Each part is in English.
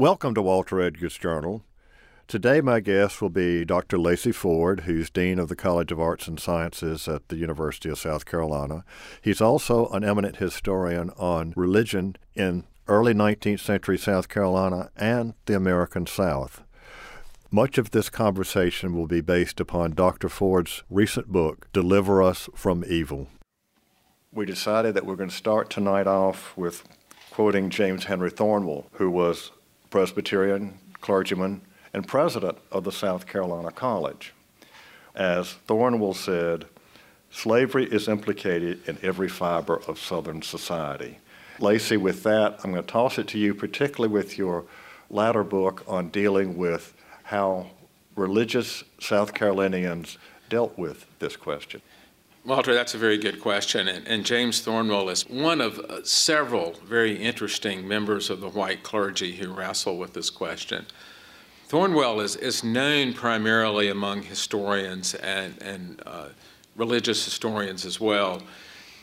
Welcome to Walter Edgar's Journal. Today, my guest will be Dr. Lacy Ford, who's Dean of the College of Arts and Sciences at the University of South Carolina. He's also an eminent historian on religion in early 19th century South Carolina and the American South. Much of this conversation will be based upon Dr. Ford's recent book, Deliver Us from Evil. We decided that we're going to start tonight off with quoting James Henry Thornwell, who was Presbyterian clergyman and president of the South Carolina College. As Thornwell said, slavery is implicated in every fiber of Southern society. Lacy, with that, I'm going to toss it to you, particularly with your latter book on dealing with how religious South Carolinians dealt with this question. Walter, that's a very good question. And, and James Thornwell is one of uh, several very interesting members of the white clergy who wrestle with this question. Thornwell is, is known primarily among historians and, and uh, religious historians as well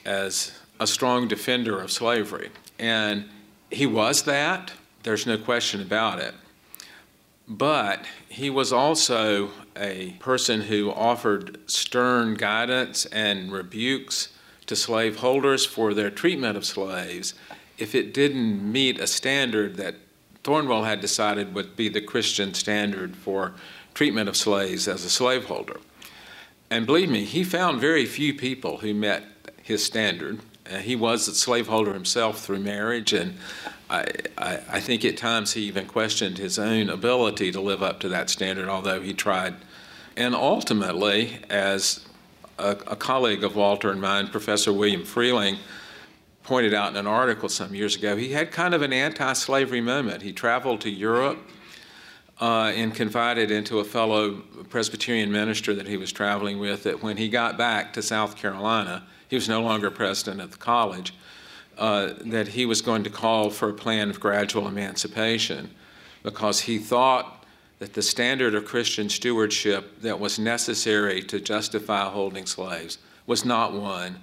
as a strong defender of slavery. And he was that, there's no question about it. But he was also a person who offered stern guidance and rebukes to slaveholders for their treatment of slaves if it didn't meet a standard that Thornwell had decided would be the Christian standard for treatment of slaves as a slaveholder. And believe me, he found very few people who met his standard. Uh, he was a slaveholder himself through marriage, and I, I, I, think at times he even questioned his own ability to live up to that standard, although he tried and ultimately, as a, a colleague of Walter and mine, Professor William Freehling, pointed out in an article some years ago, he had kind of an anti slavery moment. He traveled to Europe uh, and confided into a fellow Presbyterian minister that he was traveling with that when he got back to South Carolina, he was no longer president of the college, uh, that he was going to call for a plan of gradual emancipation because he thought that the standard of Christian stewardship that was necessary to justify holding slaves was not one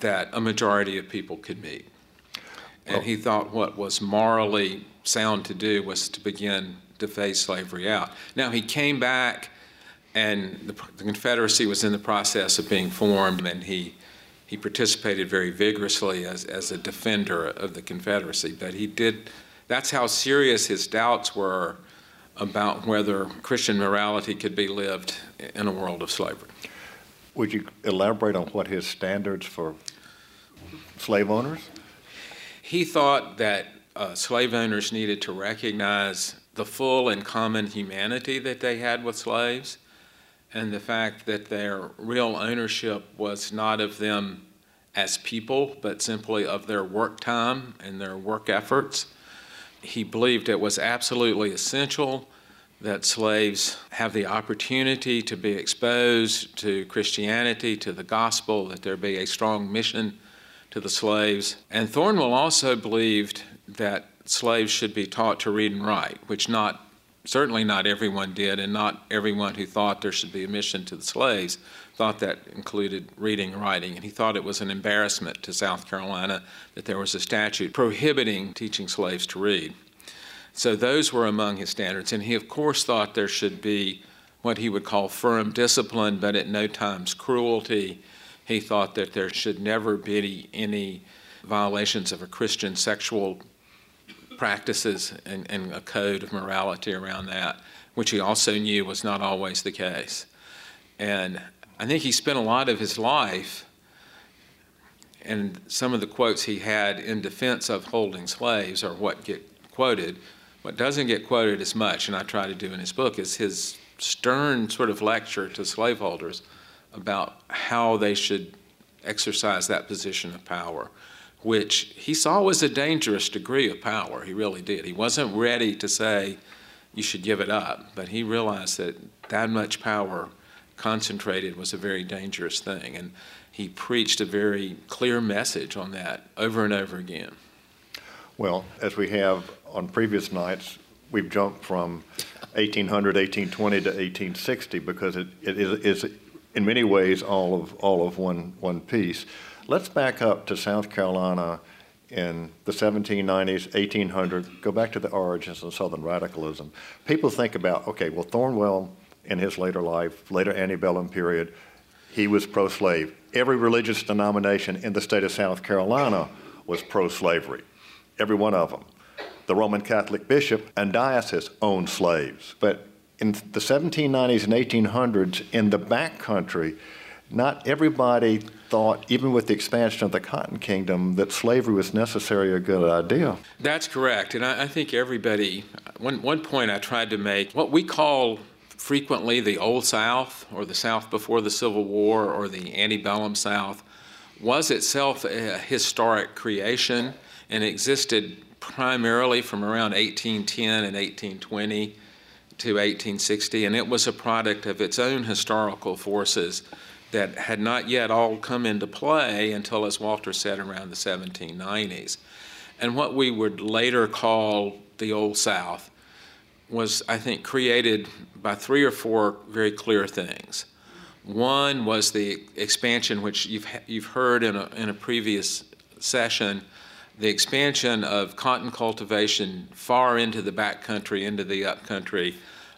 that a majority of people could meet. And he thought what was morally sound to do was to begin to phase slavery out. Now, he came back, and the, the Confederacy was in the process of being formed, and he, he participated very vigorously as, as a defender of the Confederacy. But he did, that's how serious his doubts were about whether Christian morality could be lived in a world of slavery. Would you elaborate on what his standards for slave owners? He thought that uh, slave owners needed to recognize the full and common humanity that they had with slaves and the fact that their real ownership was not of them as people, but simply of their work time and their work efforts he believed it was absolutely essential that slaves have the opportunity to be exposed to Christianity, to the gospel, that there be a strong mission to the slaves. And Thornwell also believed that slaves should be taught to read and write, which not certainly not everyone did, and not everyone who thought there should be a mission to the slaves thought that included reading and writing. And he thought it was an embarrassment to South Carolina that there was a statute prohibiting teaching slaves to read. So those were among his standards. And he, of course, thought there should be what he would call firm discipline, but at no times cruelty. He thought that there should never be any violations of a Christian sexual practices and, and, a code of morality around that, which he also knew was not always the case. And I think he spent a lot of his life, and some of the quotes he had in defense of holding slaves are what get quoted. What doesn't get quoted as much, and I try to do in his book, is his stern sort of lecture to slaveholders about how they should exercise that position of power which he saw was a dangerous degree of power. He really did. He wasn't ready to say you should give it up, but he realized that that much power concentrated was a very dangerous thing. And he preached a very clear message on that over and over again. Well, as we have on previous nights, we've jumped from 1800, 1820 to 1860 because it, it is, is in many ways all of all of one one piece. Let's back up to South Carolina in the 1790s, 1800s, go back to the origins of Southern radicalism. People think about, okay, well, Thornwell in his later life, later antebellum period, he was pro slave. Every religious denomination in the state of South Carolina was pro slavery, every one of them. The Roman Catholic bishop and diocese owned slaves. But in the 1790s and 1800s, in the back country, not everybody thought, even with the expansion of the Cotton Kingdom, that slavery was necessarily a good idea. That's correct. And I, I think everybody, one, one point I tried to make, what we call frequently the Old South or the South before the Civil War or the antebellum South was itself a historic creation and existed primarily from around 1810 and 1820 to 1860, and it was a product of its own historical forces that had not yet all come into play until, as Walter said, around the 1790s. And what we would later call the Old South was, I think, created by three or four very clear things. One was the expansion, which you've, you've heard in a, in a previous session, the expansion of cotton cultivation far into the back country, into the upcountry,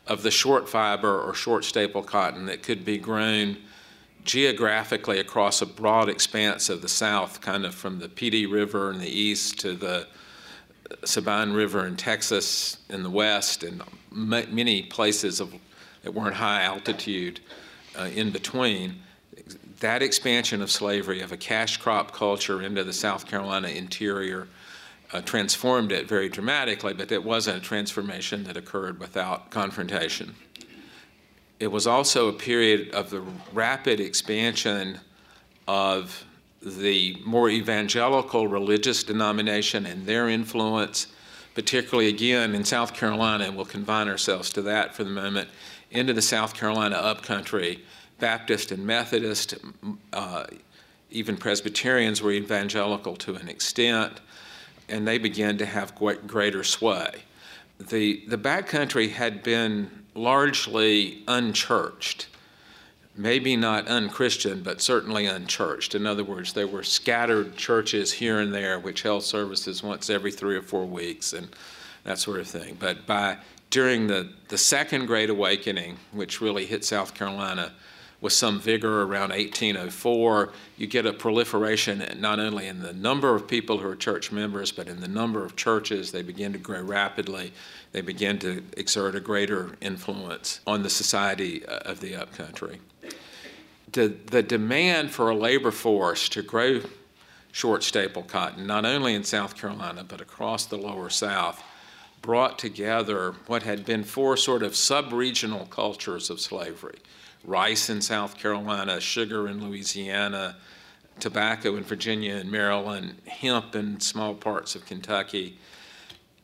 of the short fiber or short staple cotton that could be grown geographically across a broad expanse of the South, kind of from the Dee River in the east to the Sabine River in Texas in the west, and many places of, that weren't high altitude uh, in between. That expansion of slavery, of a cash crop culture into the South Carolina interior, uh, transformed it very dramatically, but it wasn't a transformation that occurred without confrontation it was also a period of the rapid expansion of the more evangelical religious denomination and their influence, particularly again in South Carolina, and we'll confine ourselves to that for the moment, into the South Carolina upcountry. Baptist and Methodist, uh, even Presbyterians were evangelical to an extent, and they began to have greater sway. The, the backcountry had been largely unchurched. Maybe not unchristian, but certainly unchurched. In other words, there were scattered churches here and there which held services once every three or four weeks and that sort of thing. But by during the, the Second Great Awakening, which really hit South Carolina, with some vigor around 1804. You get a proliferation not only in the number of people who are church members, but in the number of churches. They begin to grow rapidly. They begin to exert a greater influence on the society uh, of the upcountry. The, the demand for a labor force to grow short staple cotton, not only in South Carolina, but across the lower South, brought together what had been four sort of sub regional cultures of slavery rice in South Carolina, sugar in Louisiana, tobacco in Virginia and Maryland, hemp in small parts of Kentucky,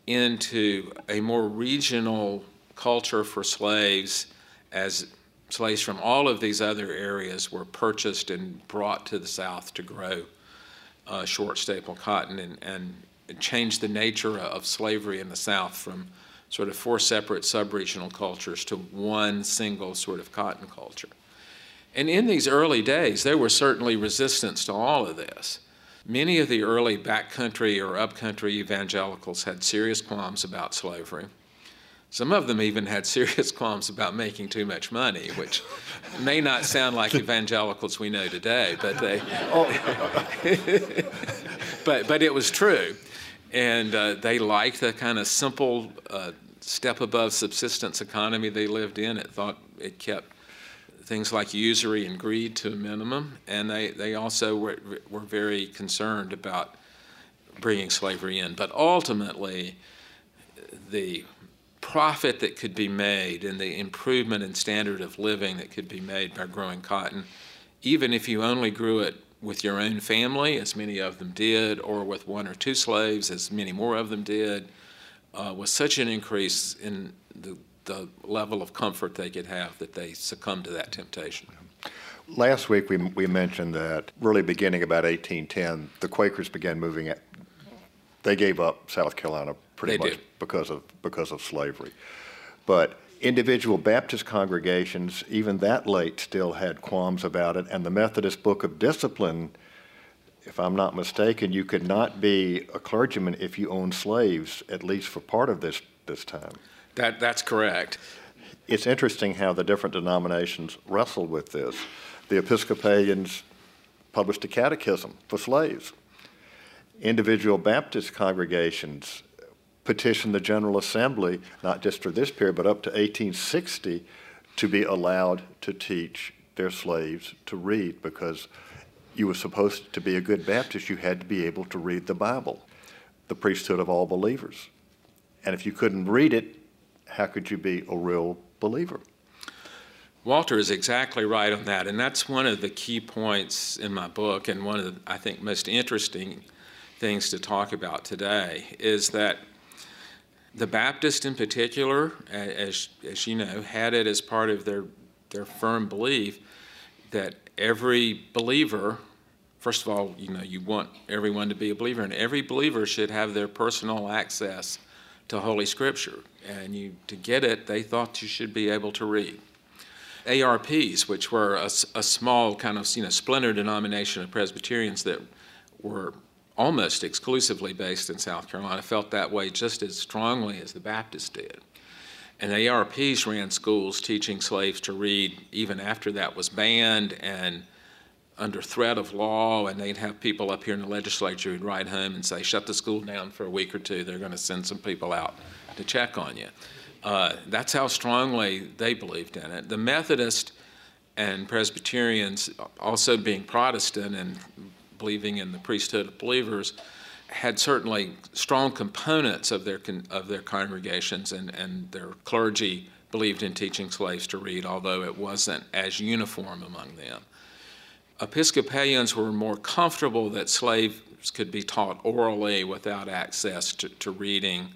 into a more regional culture for slaves as slaves from all of these other areas were purchased and brought to the South to grow uh, short staple cotton and, and changed the nature of slavery in the South from sort of four separate sub-regional cultures to one single sort of cotton culture. And in these early days, there was certainly resistance to all of this. Many of the early backcountry or upcountry evangelicals had serious qualms about slavery. Some of them even had serious qualms about making too much money, which may not sound like evangelicals we know today, but they, but but it was true, and uh, they liked the kind of simple uh, step above subsistence economy they lived in. It thought it kept things like usury and greed to a minimum, and they, they also were, were very concerned about bringing slavery in. But ultimately, the profit that could be made and the improvement in standard of living that could be made by growing cotton, even if you only grew it with your own family, as many of them did, or with one or two slaves, as many more of them did, uh, was such an increase in the, the level of comfort they could have that they succumbed to that temptation. Last week we, we mentioned that really beginning about 1810, the Quakers began moving. At, they gave up South Carolina pretty they much did. because of because of slavery, but individual Baptist congregations, even that late, still had qualms about it. And the Methodist Book of Discipline if I'm not mistaken, you could not be a clergyman if you owned slaves, at least for part of this, this time. That, that's correct. It's interesting how the different denominations wrestled with this. The Episcopalians published a catechism for slaves. Individual Baptist congregations petitioned the General Assembly, not just for this period, but up to 1860, to be allowed to teach their slaves to read because you were supposed to be a good Baptist, you had to be able to read the Bible, the priesthood of all believers. And if you couldn't read it, how could you be a real believer? Walter is exactly right on that, and that's one of the key points in my book, and one of the, I think, most interesting things to talk about today is that the Baptist, in particular, as, as you know, had it as part of their, their firm belief that every believer, first of all, you know, you want everyone to be a believer, and every believer should have their personal access to Holy Scripture. And you, to get it, they thought you should be able to read. ARPs, which were a, a small kind of you know splinter denomination of Presbyterians that were almost exclusively based in South Carolina, felt that way just as strongly as the Baptists did. And the ARPs ran schools teaching slaves to read even after that was banned and under threat of law. And they'd have people up here in the legislature who'd write home and say, shut the school down for a week or two. They're going to send some people out to check on you. Uh, that's how strongly they believed in it. The Methodists and Presbyterians, also being Protestant and believing in the priesthood of believers, had certainly strong components of their, of their congregations and, and their clergy believed in teaching slaves to read, although it wasn't as uniform among them. Episcopalians were more comfortable that slaves could be taught orally without access to, to reading,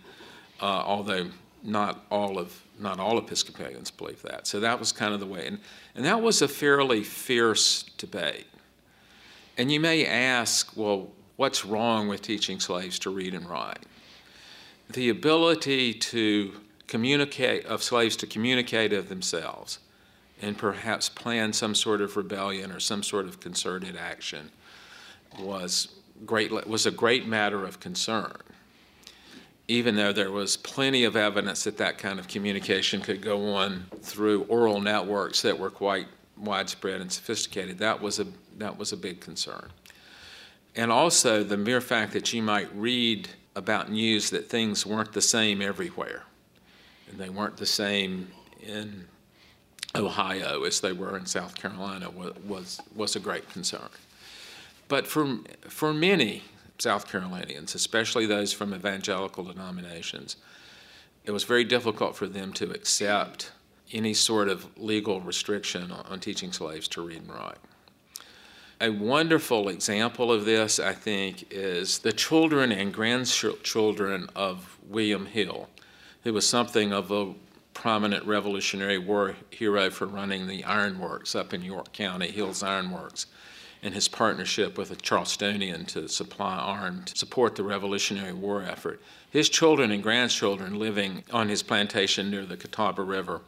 uh, although not all of not all Episcopalians believe that. So that was kind of the way, and, and that was a fairly fierce debate. And you may ask, well, what's wrong with teaching slaves to read and write. The ability to communicate, of slaves to communicate of themselves and perhaps plan some sort of rebellion or some sort of concerted action was, great, was a great matter of concern. Even though there was plenty of evidence that that kind of communication could go on through oral networks that were quite widespread and sophisticated, that was a, that was a big concern. And also the mere fact that you might read about news that things weren't the same everywhere. And they weren't the same in Ohio as they were in South Carolina was, was a great concern. But for, for many South Carolinians, especially those from evangelical denominations, it was very difficult for them to accept any sort of legal restriction on teaching slaves to read and write. A wonderful example of this, I think, is the children and grandchildren of William Hill, who was something of a prominent Revolutionary War hero for running the ironworks up in York County, Hill's Ironworks, and his partnership with a Charlestonian to supply iron to support the Revolutionary War effort. His children and grandchildren living on his plantation near the Catawba River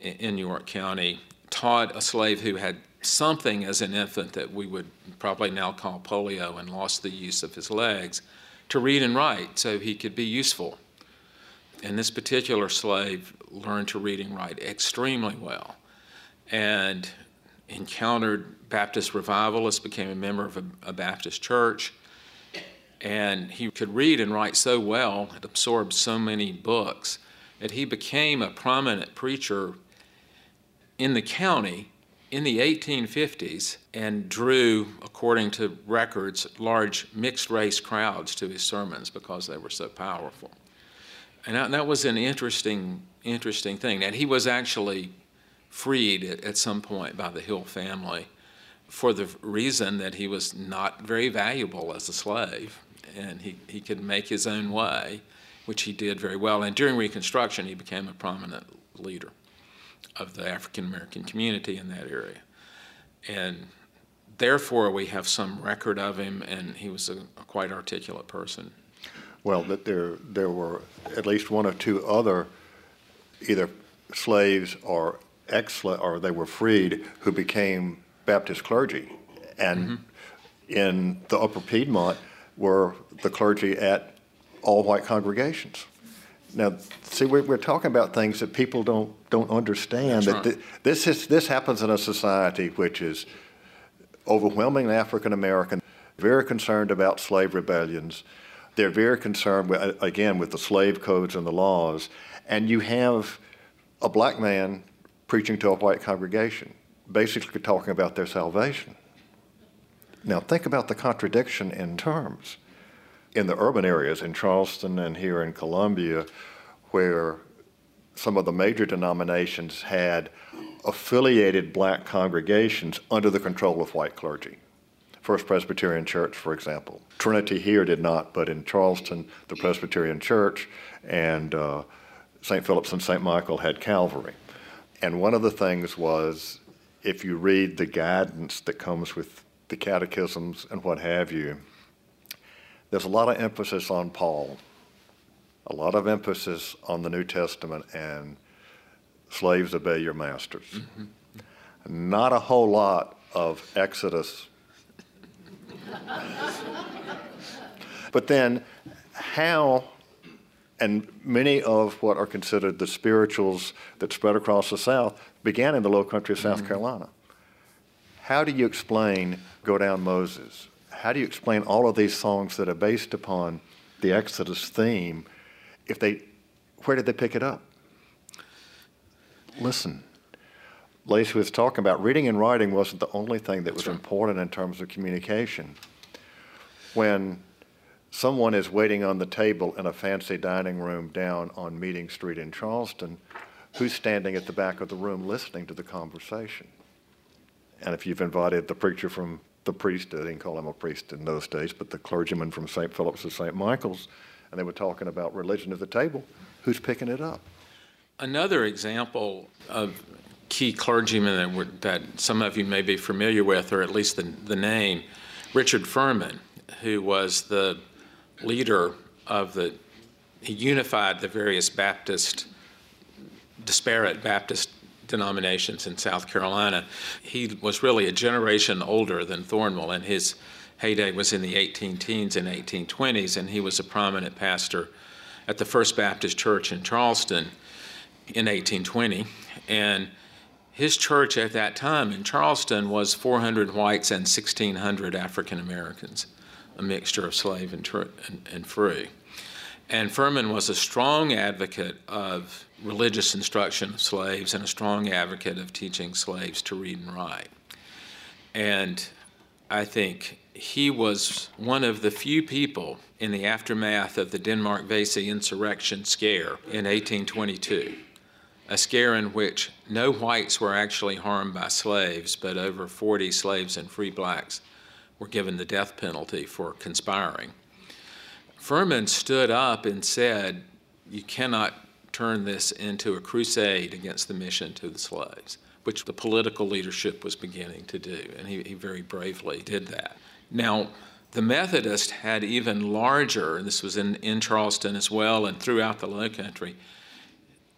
in York County taught a slave who had something as an infant that we would probably now call polio and lost the use of his legs to read and write so he could be useful. And this particular slave learned to read and write extremely well and encountered Baptist revivalists, became a member of a, a Baptist church. And he could read and write so well, had absorbed so many books, that he became a prominent preacher in the county in the 1850s and drew, according to records, large mixed race crowds to his sermons because they were so powerful. And that, was an interesting, interesting thing. And he was actually freed at some point by the Hill family for the reason that he was not very valuable as a slave and he, he could make his own way, which he did very well. And during Reconstruction, he became a prominent leader of the African American community in that area. And therefore, we have some record of him, and he was a, a quite articulate person. Well, that there, there were at least one or two other either slaves or ex or they were freed who became Baptist clergy. And mm-hmm. in the upper Piedmont were the clergy at all white congregations. Now, see, we're, we're talking about things that people don't don't understand. That's that right. th- this is this happens in a society which is overwhelmingly African American, very concerned about slave rebellions. They're very concerned, with, again, with the slave codes and the laws. And you have a black man preaching to a white congregation, basically talking about their salvation. Now, think about the contradiction in terms. In the urban areas, in Charleston and here in Columbia, where some of the major denominations had affiliated black congregations under the control of white clergy. First Presbyterian Church, for example. Trinity here did not, but in Charleston, the Presbyterian Church and uh, St. Philip's and St. Michael had Calvary. And one of the things was if you read the guidance that comes with the catechisms and what have you, there's a lot of emphasis on Paul, a lot of emphasis on the New Testament and slaves obey your masters. Mm-hmm. Not a whole lot of Exodus. but then, how, and many of what are considered the spirituals that spread across the South began in the low country of South mm-hmm. Carolina. How do you explain Go Down Moses? How do you explain all of these songs that are based upon the Exodus theme? If they, where did they pick it up? Listen. Lacy was talking about reading and writing wasn't the only thing that was right. important in terms of communication. When someone is waiting on the table in a fancy dining room down on Meeting Street in Charleston, who's standing at the back of the room listening to the conversation? And if you've invited the preacher from the priest, they didn't call him a priest in those days, but the clergyman from St. Philip's or St. Michael's, and they were talking about religion at the table, who's picking it up? Another example of key clergymen that, were, that some of you may be familiar with, or at least the, the name, Richard Furman, who was the leader of the, he unified the various Baptist, disparate Baptist denominations in South Carolina. He was really a generation older than Thornwell, and his heyday was in the 18 teens and 1820s, and he was a prominent pastor at the First Baptist Church in Charleston in 1820. And his church at that time in Charleston was 400 whites and 1,600 African Americans, a mixture of slave and, and, and free. And Furman was a strong advocate of religious instruction of slaves and a strong advocate of teaching slaves to read and write. And I think he was one of the few people in the aftermath of the Denmark Vesey insurrection scare in 1822, a scare in which no whites were actually harmed by slaves, but over 40 slaves and free blacks were given the death penalty for conspiring. Furman stood up and said, You cannot turn this into a crusade against the mission to the slaves, which the political leadership was beginning to do, and he, he very bravely did that. Now, the Methodists had even larger, and this was in, in Charleston as well and throughout the Low Country,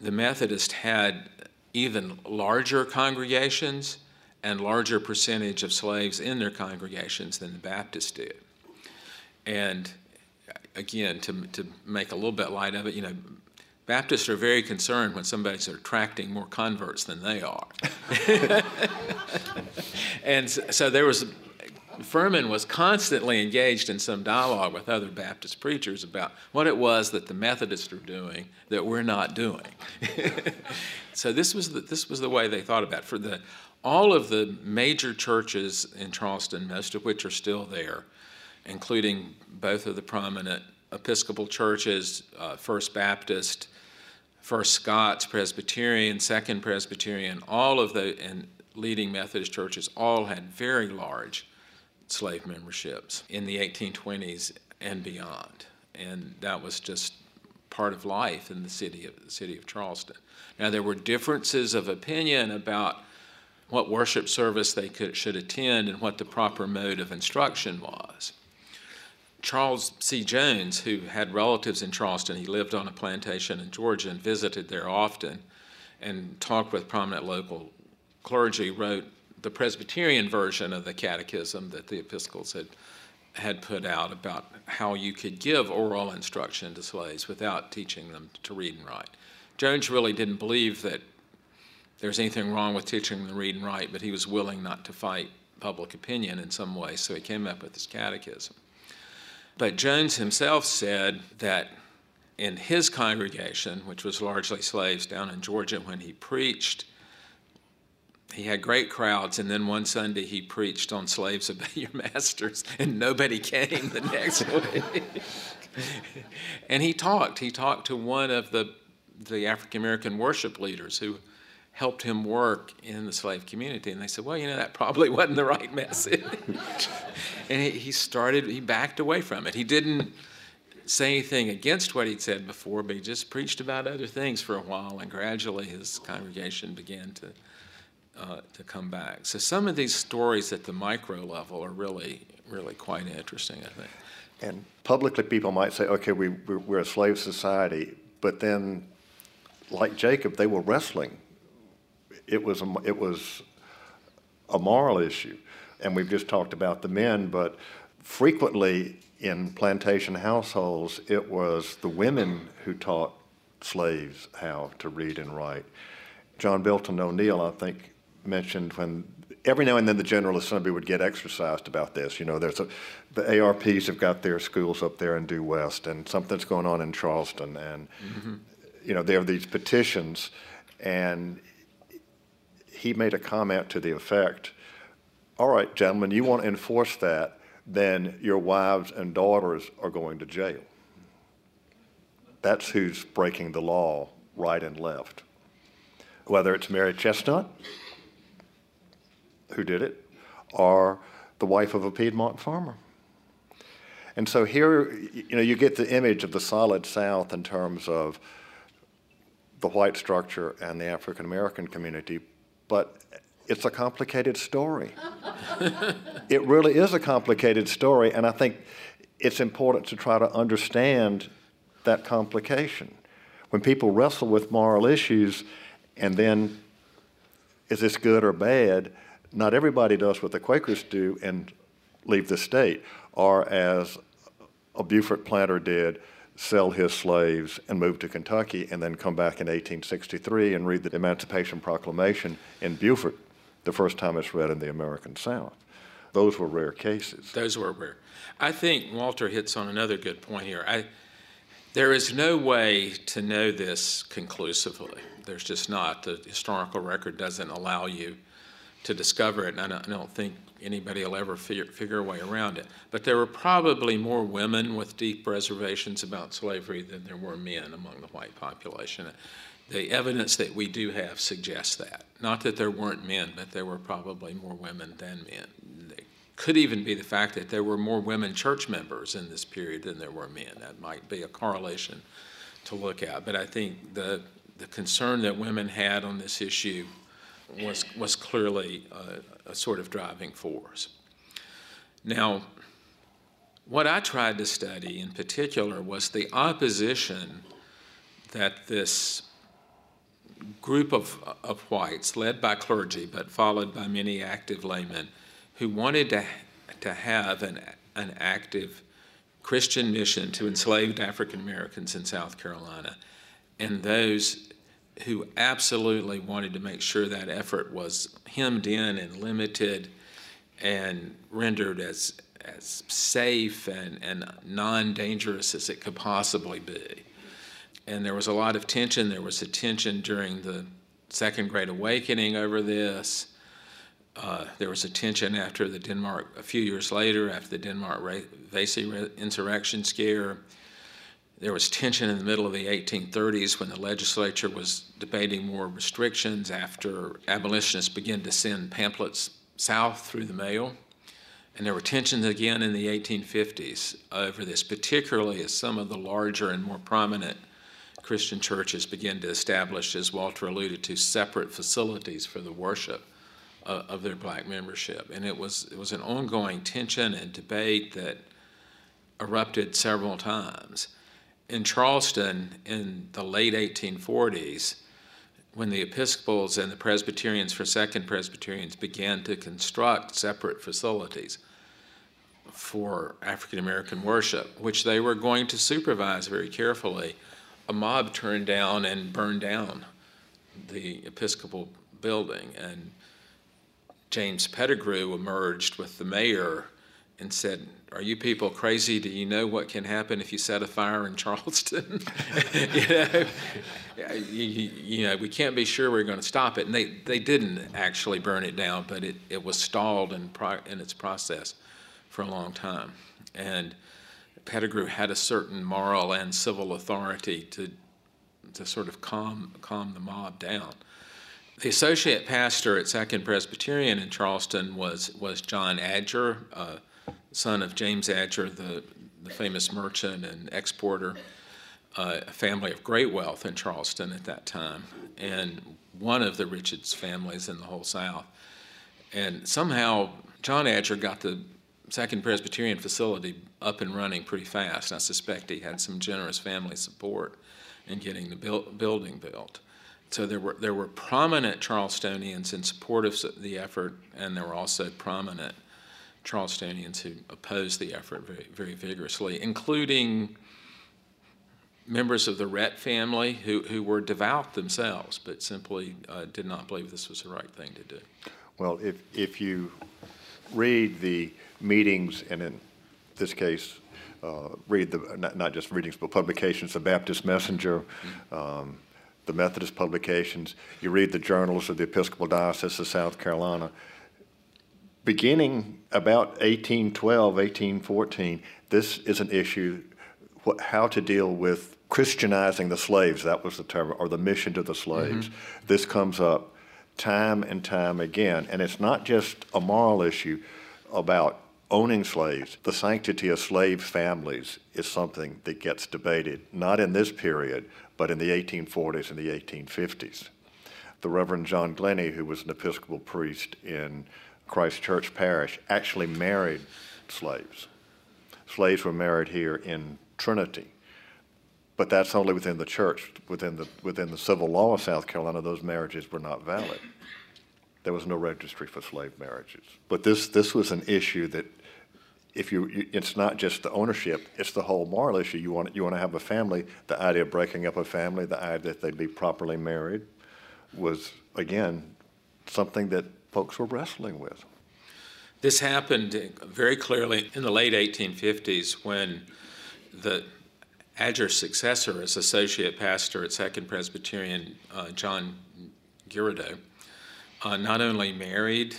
the Methodists had even larger congregations and larger percentage of slaves in their congregations than the Baptists did. And again, to, to make a little bit light of it, you know, Baptists are very concerned when somebody's attracting more converts than they are. and so there was, Furman was constantly engaged in some dialogue with other Baptist preachers about what it was that the Methodists are doing that we're not doing. so this was the, this was the way they thought about it. For the all of the major churches in Charleston, most of which are still there, including both of the prominent Episcopal churches, uh, First Baptist, First Scots Presbyterian, Second Presbyterian, all of the and leading Methodist churches all had very large slave memberships in the 1820s and beyond, and that was just part of life in the city of the city of Charleston. Now there were differences of opinion about what worship service they could, should attend and what the proper mode of instruction was. Charles C. Jones, who had relatives in Charleston, he lived on a plantation in Georgia and visited there often and talked with prominent local clergy, wrote the Presbyterian version of the catechism that the Episcopals had had put out about how you could give oral instruction to slaves without teaching them to read and write. Jones really didn't believe that there's anything wrong with teaching them to read and write, but he was willing not to fight public opinion in some way, so he came up with his catechism. But Jones himself said that in his congregation, which was largely slaves down in Georgia, when he preached, he had great crowds, and then one Sunday he preached on slaves obey your masters, and nobody came the next week. and he talked. He talked to one of the the African American worship leaders who helped him work in the slave community. And they said, well, you know, that probably wasn't the right message. and he, started, he backed away from it. He didn't say anything against what he'd said before, but he just preached about other things for a while, and gradually his congregation began to. Uh, to come back. So some of these stories at the micro level are really, really quite interesting, I think. And publicly, people might say, okay, we, we're a slave society, but then, like Jacob, they were wrestling it was a, it was a moral issue, and we've just talked about the men, but frequently in plantation households, it was the women who taught slaves how to read and write. John Belton O'Neall, I think, mentioned when every now and then the General Assembly would get exercised about this. You know, there's a, the ARPs have got their schools up there in Due West, and something's going on in Charleston, and mm-hmm. you know there are these petitions, and he made a comment to the effect, all right, gentlemen, you want to enforce that, then your wives and daughters are going to jail. That's who's breaking the law right and left. Whether it's Mary Chesnut, who did it, or the wife of a Piedmont farmer. And so here, you know, you get the image of the solid South in terms of the white structure and the African American community but it's a complicated story. it really is a complicated story, and I think it's important to try to understand that complication. When people wrestle with moral issues and then is this good or bad, not everybody does what the Quakers do and leave the state, or as a Beaufort planter did, sell his slaves and move to Kentucky, and then come back in 1863 and read the Emancipation Proclamation in Beaufort, the first time it's read in the American South. Those were rare cases. Those were rare. I think Walter hits on another good point here. I, there is no way to know this conclusively. There's just not. The historical record doesn't allow you to discover it, and I don't, think anybody will ever figure, figure a way around it. But there were probably more women with deep reservations about slavery than there were men among the white population. The evidence that we do have suggests that. Not that there weren't men, but there were probably more women than men. It could even be the fact that there were more women church members in this period than there were men. That might be a correlation to look at. But I think the, the concern that women had on this issue was, was clearly a, a sort of driving force. Now, what I tried to study in particular was the opposition that this group of, of whites, led by clergy but followed by many active laymen, who wanted to, to have an, an active Christian mission to enslaved African Americans in South Carolina, and those who absolutely wanted to make sure that effort was hemmed in and limited and rendered as, as safe and, and non dangerous as it could possibly be. And there was a lot of tension. There was a tension during the Second Great Awakening over this. Uh, there was a tension after the Denmark, a few years later, after the Denmark Vesey insurrection scare. There was tension in the middle of the 1830s when the legislature was debating more restrictions after abolitionists began to send pamphlets south through the mail. And there were tensions again in the 1850s over this, particularly as some of the larger and more prominent Christian churches began to establish, as Walter alluded to, separate facilities for the worship of, of their black membership. And it was, it was an ongoing tension and debate that erupted several times in Charleston in the late 1840s, when the Episcopals and the Presbyterians for Second Presbyterians began to construct separate facilities for African American worship, which they were going to supervise very carefully, a mob turned down and burned down the Episcopal building. And James Petigru emerged with the mayor and said, Are you people crazy? Do you know what can happen if you set a fire in Charleston? you, know, you, you, know, we can't be sure we're going to stop it. And they, they didn't actually burn it down, but it, it was stalled in, pro, in its process for a long time. And Petigru had a certain moral and civil authority to, to sort of calm, calm the mob down. The associate pastor at Second Presbyterian in Charleston was, was John Adger, uh, son of James Adger, the, the famous merchant and exporter, uh, a family of great wealth in Charleston at that time, and one of the richest families in the whole South. And somehow John Adger got the Second Presbyterian facility up and running pretty fast. I suspect he had some generous family support in getting the building built. So there were there were prominent Charlestonians in support of the effort, and there were also prominent Charlestonians who opposed the effort very very vigorously, including members of the Rhett family who, who were devout themselves, but simply uh, did not believe this was the right thing to do. Well, if if you read the meetings, and in this case, uh, read the not, not, just readings but publications, the Baptist Messenger, um, the Methodist publications. You read the journals of the Episcopal Diocese of South Carolina. Beginning about 1812, 1814, this is an issue what, how to deal with Christianizing the slaves, that was the term, or the mission to the slaves. Mm-hmm. This comes up time and time again. And it's not just a moral issue about owning slaves, the sanctity of slave families is something that gets debated, not in this period, but in the 1840s and the 1850s. The Reverend John Glennie, who was an Episcopal priest in Christ Church Parish, actually married slaves. Slaves were married here in Trinity. But that's only within the church. Within the, within the civil law of South Carolina, those marriages were not valid. There was no registry for slave marriages. But this, this was an issue that if you, it's not just the ownership, it's the whole moral issue. You want, you want to have a family. The idea of breaking up a family, the idea that they'd be properly married, was again something that folks were wrestling with. This happened very clearly in the late 1850s when the Adger's successor as associate pastor at Second Presbyterian, uh, John Girardeau, uh, not only married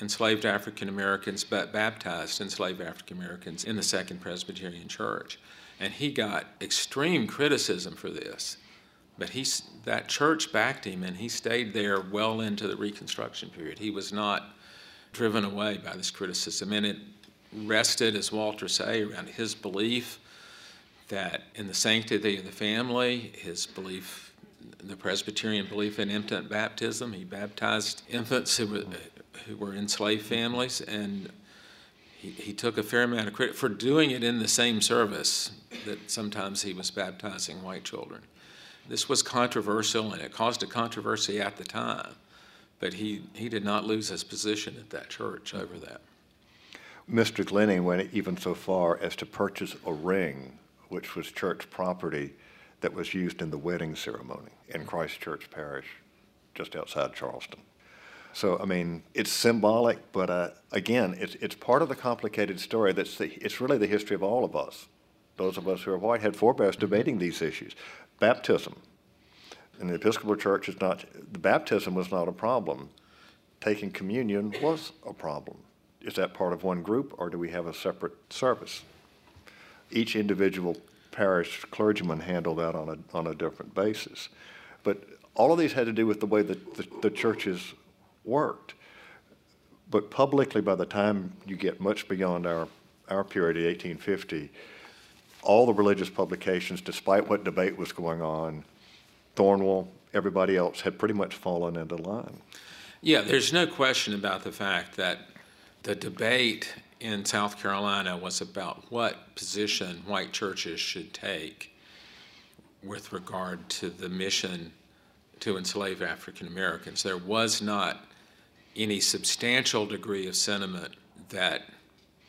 enslaved African Americans, but baptized enslaved African Americans in the Second Presbyterian Church. And he got extreme criticism for this. But he, that church backed him, and he stayed there well into the Reconstruction period. He was not driven away by this criticism. And it rested, as Walter say, around his belief that in the sanctity of the family, his belief, the Presbyterian belief in infant baptism, he baptized infants who were, who were enslaved families, and he, he took a fair amount of credit for doing it in the same service that sometimes he was baptizing white children. This was controversial, and it caused a controversy at the time, but he, he did not lose his position at that church over that. Mr. Glennie went even so far as to purchase a ring, which was church property that was used in the wedding ceremony in Christ Church Parish, just outside Charleston. So, I mean, it's symbolic, but uh, again, it's, it's part of the complicated story that's the, it's really the history of all of us. Those of us who are white had forebears debating these issues. Baptism. In the Episcopal Church, is not, the baptism was not a problem. Taking communion was a problem. Is that part of one group, or do we have a separate service? Each individual parish clergyman handled that on a, on a different basis. But all of these had to do with the way that the, the churches worked. But publicly, by the time you get much beyond our, our period, 1850, all the religious publications, despite what debate was going on, Thornwell, everybody else had pretty much fallen into line. Yeah, there's no question about the fact that the debate in South Carolina was about what position white churches should take with regard to the mission to enslave African Americans. There was not any substantial degree of sentiment that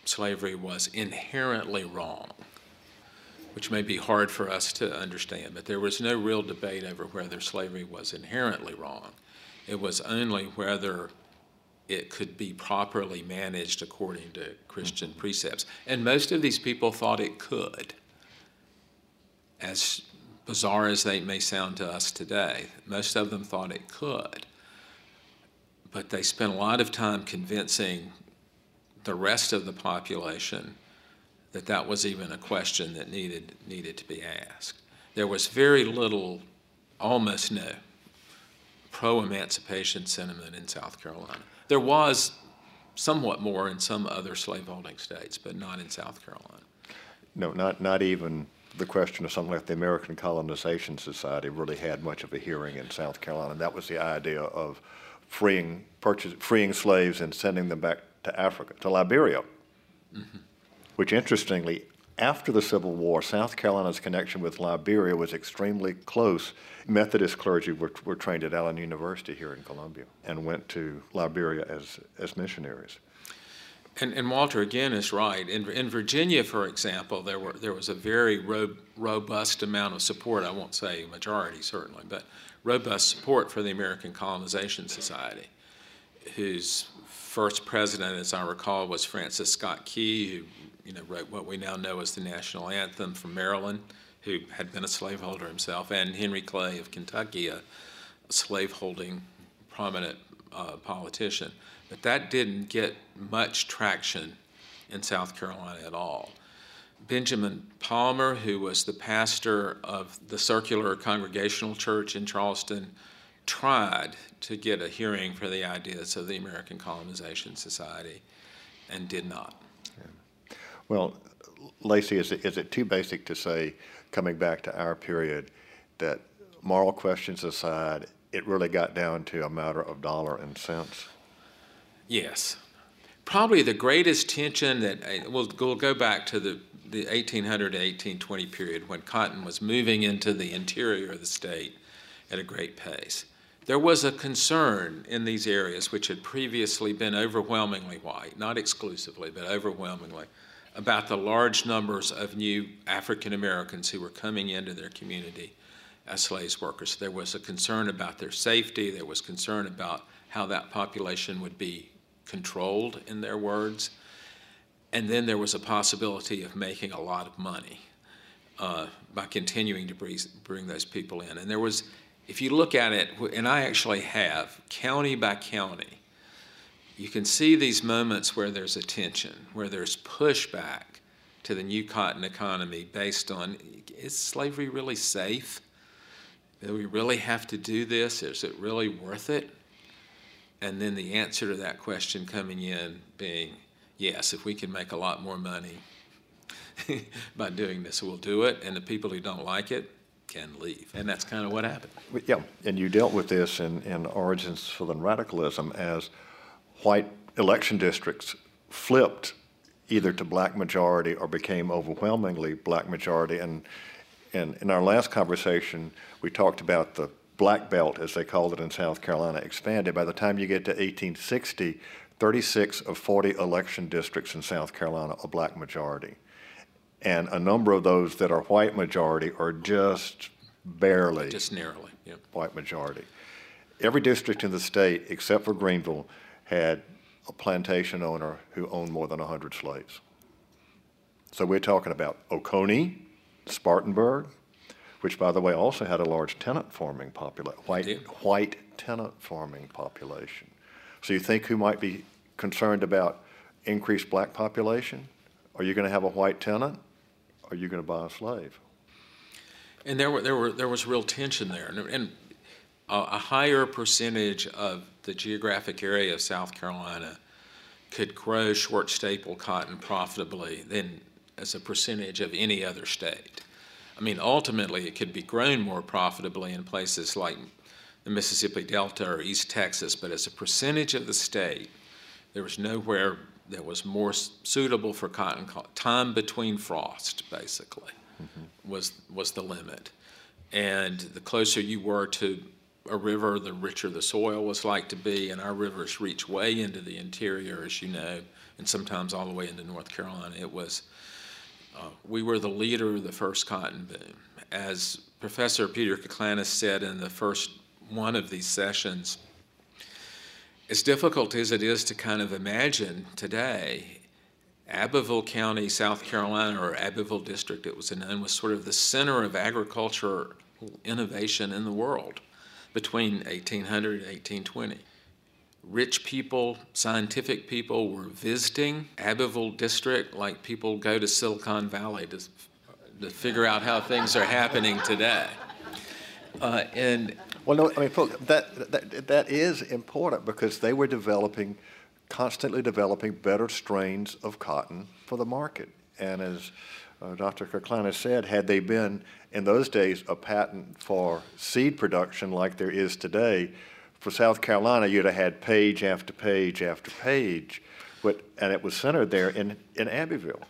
slavery was inherently wrong, which may be hard for us to understand, but there was no real debate over whether slavery was inherently wrong. It was only whether it could be properly managed according to Christian mm-hmm. precepts. And most of these people thought it could. As bizarre as they may sound to us today, most of them thought it could. But they spent a lot of time convincing the rest of the population that that was even a question that needed, needed to be asked. There was very little, almost no, pro emancipation sentiment in South Carolina. There was somewhat more in some other slaveholding states, but not in South Carolina. No, not, not even the question of something like the American Colonization Society really had much of a hearing in South Carolina. That was the idea of freeing, purchase, freeing slaves and sending them back to Africa, to Liberia, mm-hmm. Which interestingly, after the Civil War, South Carolina's connection with Liberia was extremely close. Methodist clergy were, were trained at Allen University here in Columbia and went to Liberia as, as missionaries. And, and, Walter again is right. In, in Virginia, for example, there were there was a very ro- robust amount of support. I won't say majority certainly, but robust support for the American Colonization Society, whose first president, as I recall, was Francis Scott Key, who you know wrote what we now know as the national anthem from Maryland, who had been a slaveholder himself, and Henry Clay of Kentucky, a slaveholding prominent uh, politician. But that didn't get much traction in South Carolina at all. Benjamin Palmer, who was the pastor of the Circular Congregational Church in Charleston, tried to get a hearing for the ideas of the American Colonization Society and did not. Well, Lacy, is it, is it too basic to say, coming back to our period, that moral questions aside, it really got down to a matter of dollar and cents? Yes. Probably the greatest tension that uh, we'll, we'll go back to the, the 1800 to 1820 period when cotton was moving into the interior of the state at a great pace. There was a concern in these areas, which had previously been overwhelmingly white, not exclusively, but overwhelmingly, about the large numbers of new African Americans who were coming into their community as slaves workers. There was a concern about their safety, there was concern about how that population would be controlled, in their words. And then there was a possibility of making a lot of money uh, by continuing to bring, bring those people in. And there was, if you look at it, and I actually have, county by county, you can see these moments where there's a tension, where there's pushback to the new cotton economy based on is slavery really safe? Do we really have to do this? Is it really worth it? and then the answer to that question coming in being yes, if we can make a lot more money by doing this, we'll do it. And the people who don't like it can leave. And that's kind of what happened. Yeah, and you dealt with this in, in Origins of Southern Radicalism as white election districts flipped either to black majority or became overwhelmingly black majority. And, and in our last conversation, we talked about the black belt, as they called it in South Carolina, expanded. By the time you get to 1860, 36 of 40 election districts in South Carolina are black majority. And a number of those that are white majority are just barely just narrowly white majority. Every district in the state, except for Greenville, had a plantation owner who owned more than 100 slaves. So we're talking about Oconee, Spartanburg, which, by the way, also had a large tenant farming population, white, white tenant farming population. So you think who might be concerned about increased black population? Are you going to have a white tenant? Are you going to buy a slave? And there were there were there was real tension there, and, and a, a higher percentage of the geographic area of South Carolina could grow short staple cotton profitably than as a percentage of any other state. I mean, ultimately, it could be grown more profitably in places like the Mississippi Delta or East Texas, but as a percentage of the state, there was nowhere that was more suitable for cotton. Time between frost, basically, mm-hmm. was was the limit, and the closer you were to a river, the richer the soil was like to be, and our rivers reach way into the interior, as you know, and sometimes all the way into North Carolina. It was, uh, we were the leader of the first cotton boom. As Professor Peter Coclanis said in the first one of these sessions, as difficult as it is to kind of imagine today, Abbeville County, South Carolina, or Abbeville District, it was known, was sort of the center of agriculture innovation in the world between 1800 and 1820. Rich people, scientific people were visiting Abbeville District like people go to Silicon Valley to, to figure out how things are happening today. Uh, and well, no, I mean, that, that, that is important because they were developing, constantly developing better strains of cotton for the market. And as uh, Dr. Coclanis said, had they been in those days a patent for seed production like there is today, for South Carolina, you'd have had page after page after page, but, and it was centered there in, in Abbeville.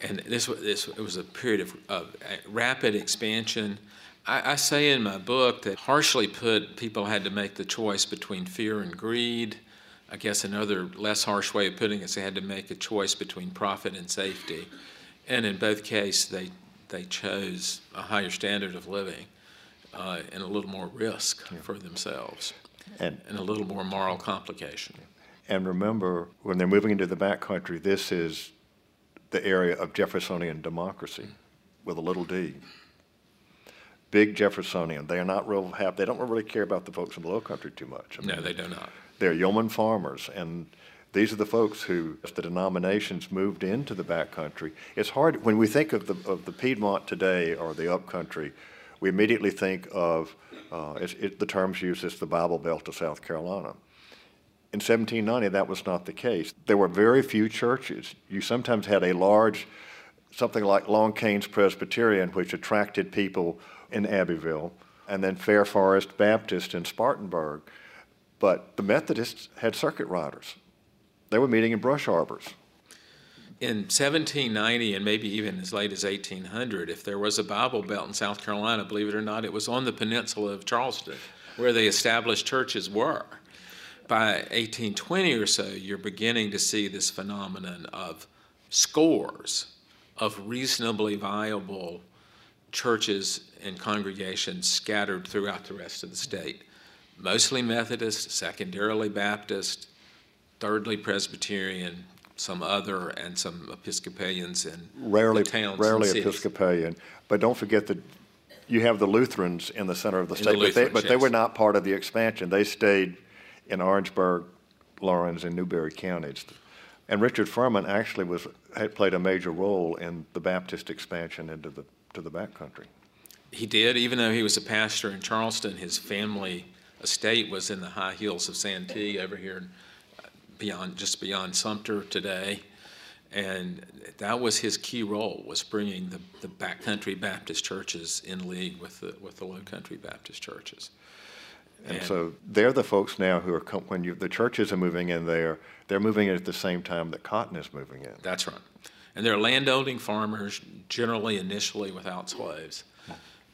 And this, this it was a period of, of rapid expansion I, I, say in my book that harshly put, people had to make the choice between fear and greed. I guess another less harsh way of putting it is they had to make a choice between profit and safety. And in both cases, they, they chose a higher standard of living uh, and a little more risk yeah. for themselves and, and a little more moral complication. And remember, when they're moving into the backcountry, this is the area of Jeffersonian democracy with a little d big Jeffersonian. They are not real happy. They don't really care about the folks in the Low Country too much. I mean, no, they do not. They're yeoman farmers, and these are the folks who, as the denominations moved into the backcountry, it's hard when we think of the of the Piedmont today or the Upcountry, we immediately think of uh, it, the terms used as the Bible Belt of South Carolina. In 1790, that was not the case. There were very few churches. You sometimes had a large, something like Long Canes Presbyterian, which attracted people in Abbeville, and then Fair Forest Baptist in Spartanburg. But the Methodists had circuit riders. They were meeting in brush arbors. In 1790 and maybe even as late as 1800, if there was a Bible Belt in South Carolina, believe it or not, it was on the peninsula of Charleston, where the established churches were. By 1820 or so, you're beginning to see this phenomenon of scores of reasonably viable churches and congregations scattered throughout the rest of the state, mostly Methodist, secondarily Baptist, thirdly Presbyterian, some other, and some Episcopalians in rarely, towns rarely Episcopalian. But don't forget that you have the Lutherans in the center of the state, the but, they, but yes. they were not part of the expansion. They stayed in Orangeburg, Laurens, and Newberry counties. And Richard Furman actually was had played a major role in the Baptist expansion into the to the backcountry. He did, even though he was a pastor in Charleston. His family estate was in the high hills of Santee, over here, beyond just beyond Sumter today, and that was his key role was bringing the, the backcountry Baptist churches in league with the with the low country Baptist churches. And, and so they're the folks now who are when you the churches are moving in there. They're moving in at the same time that cotton is moving in. That's right. And they're landowning farmers, generally initially without slaves.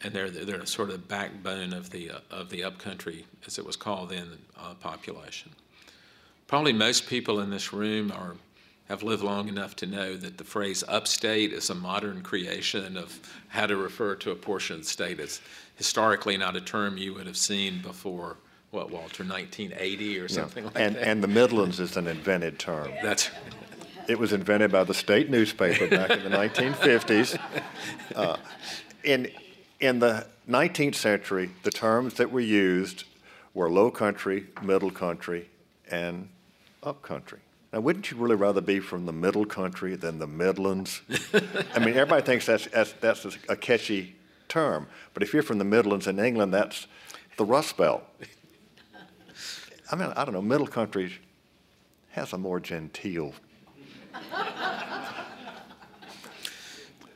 And they're, they're sort of backbone of the, uh, of the upcountry, as it was called then, uh, population. Probably most people in this room are, have lived long enough to know that the phrase upstate is a modern creation of how to refer to a portion of the state. It's historically not a term you would have seen before what Walter 1980 or something yeah. like and, that. And the Midlands is an invented term. That's it was invented by the state newspaper back in the 1950s. Uh, in, in the 19th century, the terms that were used were low country, middle country, and up country. Now, wouldn't you really rather be from the middle country than the Midlands? I mean, everybody thinks that's, that's, that's a catchy term, but if you're from the Midlands in England, that's the Rust Belt. I mean, I don't know, middle country has a more genteel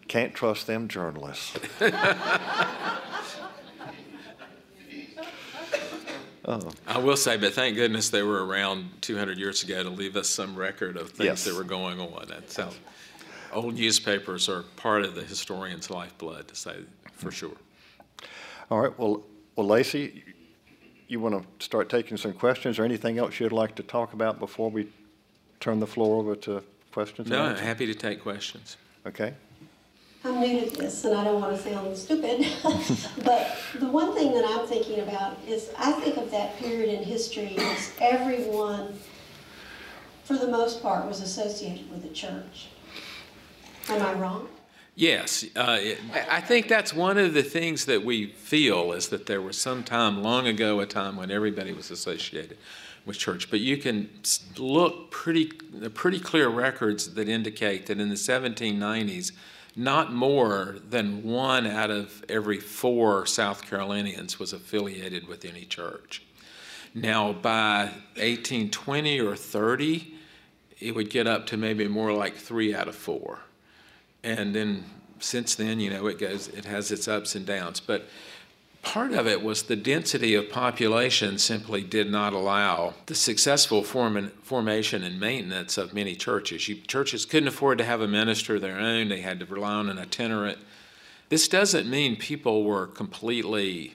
Can't trust them journalists. oh. I will say, but thank goodness they were around 200 years ago to leave us some record of things yes. that were going on. That's how old newspapers are part of the historian's lifeblood, to say for mm-hmm. sure. All right. Well, Well, Lacy, you want to start taking some questions or anything else you'd like to talk about before we turn the floor over to questions? No, I'm happy to take questions. Okay. I'm new to this and I don't want to sound stupid, but the one thing that I'm thinking about is I think of that period in history as everyone, for the most part, was associated with the church. Am I wrong? Yes, uh, I think that's one of the things that we feel is that there was some time long ago, a time when everybody was associated with church. But you can look pretty, pretty clear records that indicate that in the 1790s, not more than one out of every four South Carolinians was affiliated with any church. Now, by 1820 or 30, it would get up to maybe more like three out of four. And then since then, you know, it goes, it has its ups and downs. But part of it was the density of population simply did not allow the successful form formation and maintenance of many churches. You, churches couldn't afford to have a minister of their own, they had to rely on an itinerant. This doesn't mean people were completely,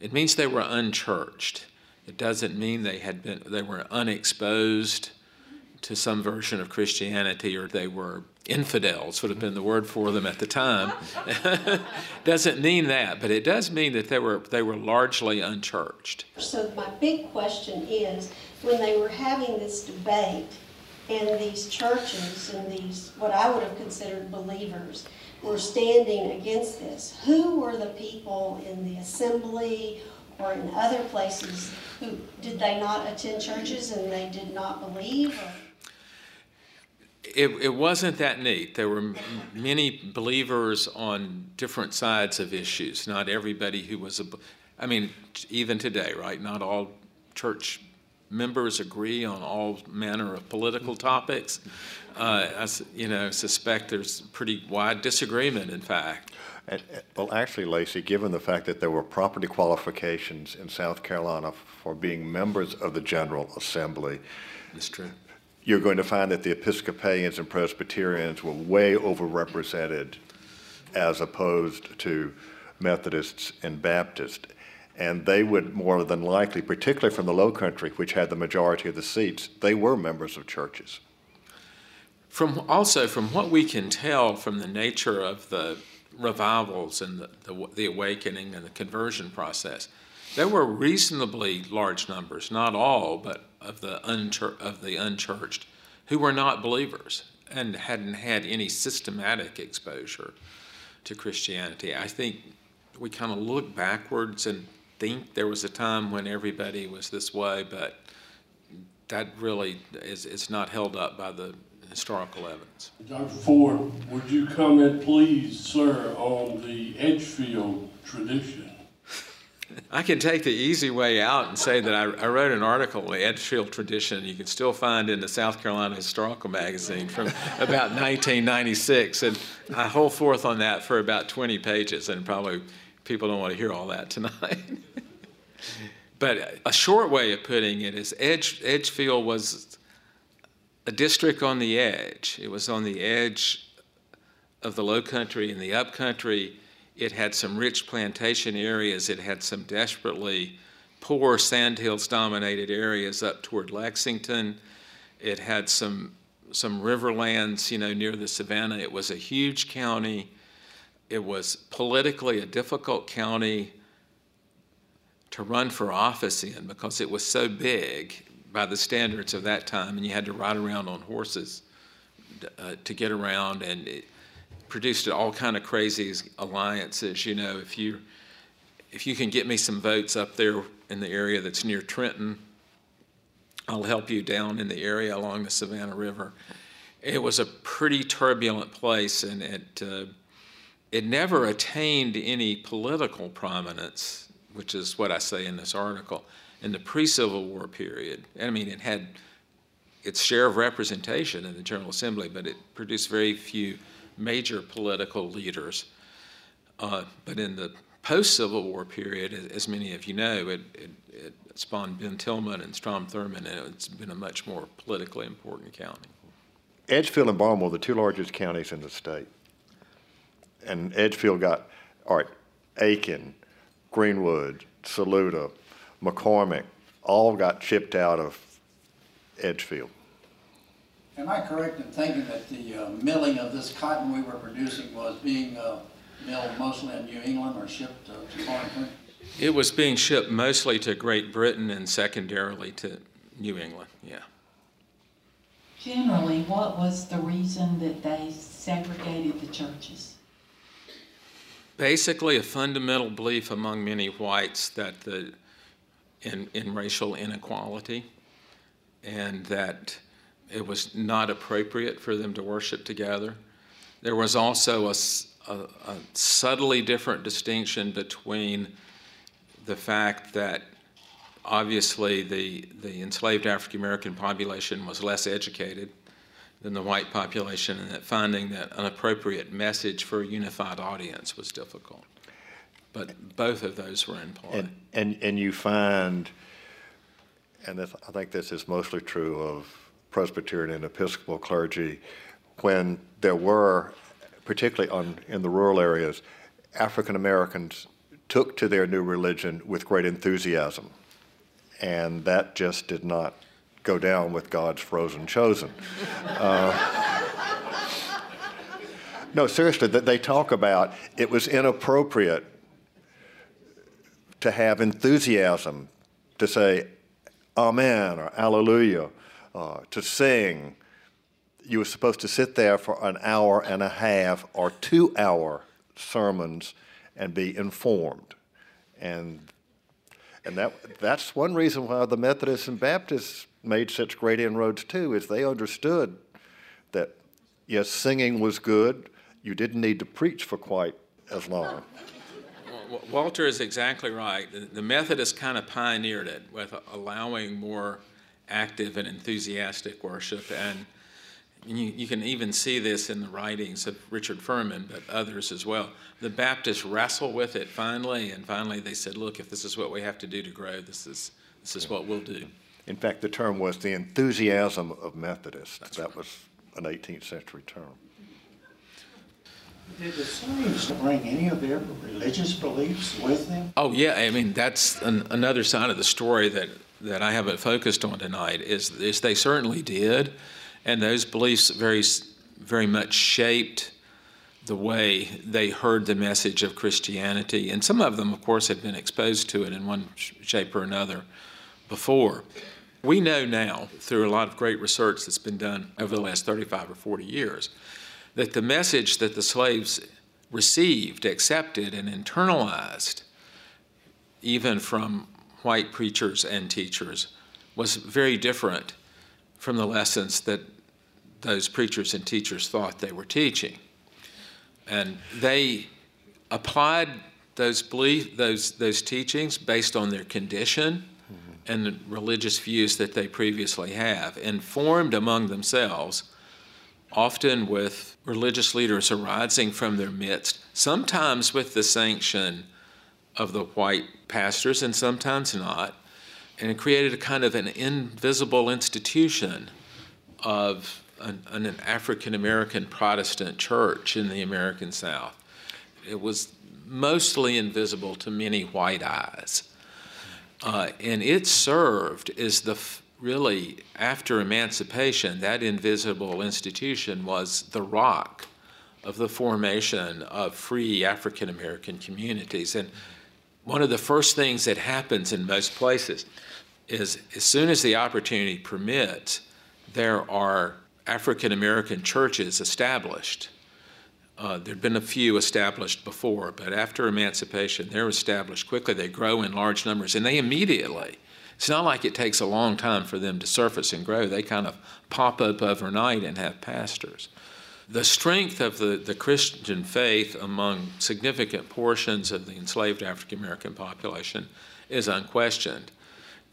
it means they were unchurched. It doesn't mean they had been, they were unexposed to some version of Christianity or they were infidels would have been the word for them at the time. Doesn't mean that, but it does mean that they were they were largely unchurched. So my big question is when they were having this debate and these churches and these what I would have considered believers were standing against this, who were the people in the assembly or in other places who did they not attend churches and they did not believe? Or? It, it wasn't that neat. There were many believers on different sides of issues. Not everybody who was a, I mean, even today, right? Not all church members agree on all manner of political topics. Uh, I, you know, suspect there's pretty wide disagreement, in fact. And, well, actually, Lacy, given the fact that there were property qualifications in South Carolina for being members of the General Assembly, that's true you're going to find that the Episcopalians and Presbyterians were way overrepresented as opposed to Methodists and Baptists. And they would more than likely, particularly from the Low Country, which had the majority of the seats, they were members of churches. From also from what we can tell from the nature of the revivals and the, the, the awakening and the conversion process, there were reasonably large numbers, not all, but of the, unchur- of the unchurched, who were not believers and hadn't had any systematic exposure to Christianity. I think we kind of look backwards and think there was a time when everybody was this way, but that really is, is not held up by the historical evidence. Dr. Ford, would you comment, please, sir, on the Edgefield tradition? I can take the easy way out and say that I, I wrote an article, the Edgefield Tradition, you can still find in the South Carolina Historical Magazine from about 1996. And I hold forth on that for about 20 pages, and probably people don't want to hear all that tonight. but a short way of putting it is Edge, Edgefield was a district on the edge. It was on the edge of the low country and the up country it had some rich plantation areas. It had some desperately poor sandhills dominated areas up toward Lexington. It had some some riverlands, you know, near the Savannah. It was a huge county. It was politically a difficult county to run for office in because it was so big by the standards of that time, and you had to ride around on horses uh, to get around. And it, produced all kind of crazy alliances. You know, if you if you can get me some votes up there in the area that's near Trenton, I'll help you down in the area along the Savannah River. It was a pretty turbulent place, and it uh, it never attained any political prominence, which is what I say in this article. In the pre-Civil War period, I mean, it had its share of representation in the General Assembly, but it produced very few major political leaders. Uh, but in the post Civil War period, as many of you know, it, it, it, spawned Ben Tillman and Strom Thurmond, and it's been a much more politically important county. Edgefield and Baltimore, the two largest counties in the state. And Edgefield got, all right, Aiken, Greenwood, Saluda, McCormick, all got chipped out of Edgefield. Am I correct in thinking that the uh, milling of this cotton we were producing was being uh, milled mostly in New England or shipped uh, to foreign countries? It was being shipped mostly to Great Britain and secondarily to New England, yeah. Generally, what was the reason that they segregated the churches? Basically, a fundamental belief among many whites that the in, in racial inequality and that it was not appropriate for them to worship together. There was also a, a, a subtly different distinction between the fact that obviously the, the enslaved African American population was less educated than the white population, and that finding that an appropriate message for a unified audience was difficult. But both of those were in play. And, and, and you find, and this, I think this is mostly true of Presbyterian and Episcopal clergy, when there were, particularly on, in the rural areas, African Americans took to their new religion with great enthusiasm. And that just did not go down with God's frozen chosen. Uh, no, seriously, that they talk about it was inappropriate to have enthusiasm, to say Amen or Alleluia, uh, to sing. You were supposed to sit there for an hour and a half or two hour sermons and be informed. And, and that, that's one reason why the Methodists and Baptists made such great inroads too, is they understood that, yes, singing was good. You didn't need to preach for quite as long. Walter is exactly right. The, the Methodists kind of pioneered it with allowing more active and enthusiastic worship. And you, you, can even see this in the writings of Richard Furman, but others as well. The Baptists wrestle with it finally, and finally they said, look, if this is what we have to do to grow, this is, this is what we'll do. In fact, the term was the enthusiasm of Methodists. That's that right. was an 18th century term. Did the slaves bring any of their religious beliefs with them? Oh yeah, I mean that's an, another side of the story that, that I haven't focused on tonight. Is is they certainly did, and those beliefs very very much shaped the way they heard the message of Christianity, and some of them, of course, had been exposed to it in one shape or another before. We know now, through a lot of great research that's been done over the last 35 or 40 years, that the message that the slaves received, accepted, and internalized, even from white preachers and teachers, was very different from the lessons that those preachers and teachers thought they were teaching. And they applied those belief, those, those teachings based on their condition and religious views that they previously have, informed among themselves, often with religious leaders arising from their midst, sometimes with the sanction of the white pastors and sometimes not. And it created a kind of an invisible institution of an, an African American Protestant church in the American South. It was mostly invisible to many white eyes. Uh, and it served as the really, after emancipation, that invisible institution was the rock of the formation of free African American communities. And one of the first things that happens in most places is as soon as the opportunity permits, there are African American churches established. Uh, there'd been a few established before, but after emancipation, they're established quickly. They grow in large numbers, and they immediately it's not like it takes a long time for them to surface and grow. They kind of pop up overnight and have pastors. The strength of the, the Christian faith among significant portions of the enslaved African American population is unquestioned.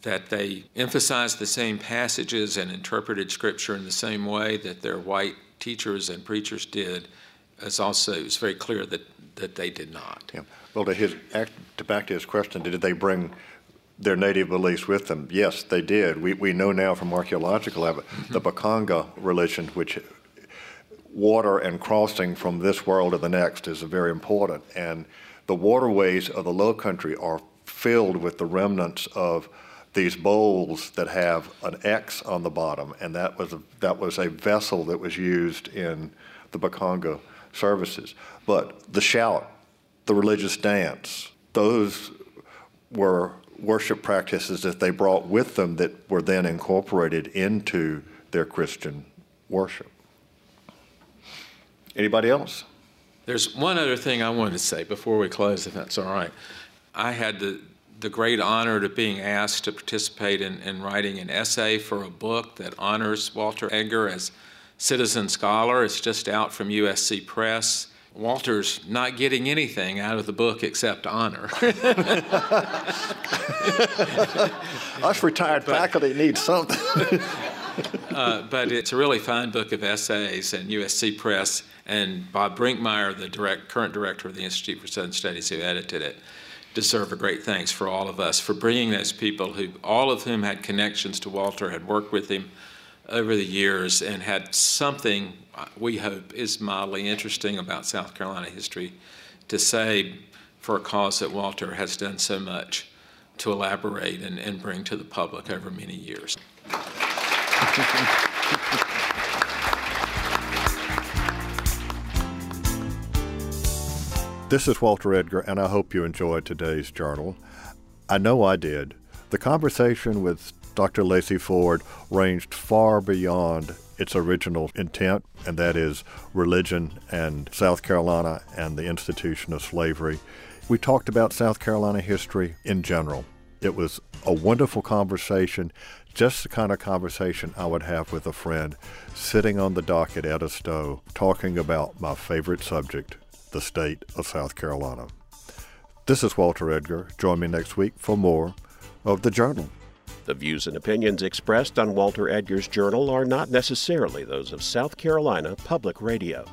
That they emphasized the same passages and interpreted Scripture in the same way that their white teachers and preachers did is also it's very clear that, that they did not. Yeah. Well, to his to back to his question, did they bring their native beliefs with them. Yes, they did. We, we know now from archaeological evidence the mm-hmm. Bakongo religion, which water and crossing from this world to the next is very important. And the waterways of the low country are filled with the remnants of these bowls that have an X on the bottom, and that was a, that was a vessel that was used in the Bakongo services. But the shout, the religious dance, those were worship practices that they brought with them that were then incorporated into their Christian worship. Anybody else? There's one other thing I wanted to say before we close, if that's all right. I had the, the great honor of being asked to participate in, in writing an essay for a book that honors Walter Edgar as citizen scholar. It's just out from USC Press. Walter's not getting anything out of the book except honor. Us retired but, faculty need something. uh, but it's a really fine book of essays, and USC Press and Bob Brinkmeyer, the direct, current director of the Institute for Southern Studies, who edited it, deserve a great thanks for all of us for bringing those people who, all of whom had connections to Walter, had worked with him over the years, and had something we hope is mildly interesting about South Carolina history to say for a cause that Walter has done so much to elaborate and, and bring to the public over many years. This is Walter Edgar, and I hope you enjoyed today's journal. I know I did. The conversation with Dr. Lacy Ford ranged far beyond its original intent, and that is religion and South Carolina and the institution of slavery. We talked about South Carolina history in general. It was a wonderful conversation, just the kind of conversation I would have with a friend sitting on the dock at Edisto talking about my favorite subject, the state of South Carolina. This is Walter Edgar. Join me next week for more of The Journal. The views and opinions expressed on Walter Edgar's journal are not necessarily those of South Carolina Public Radio.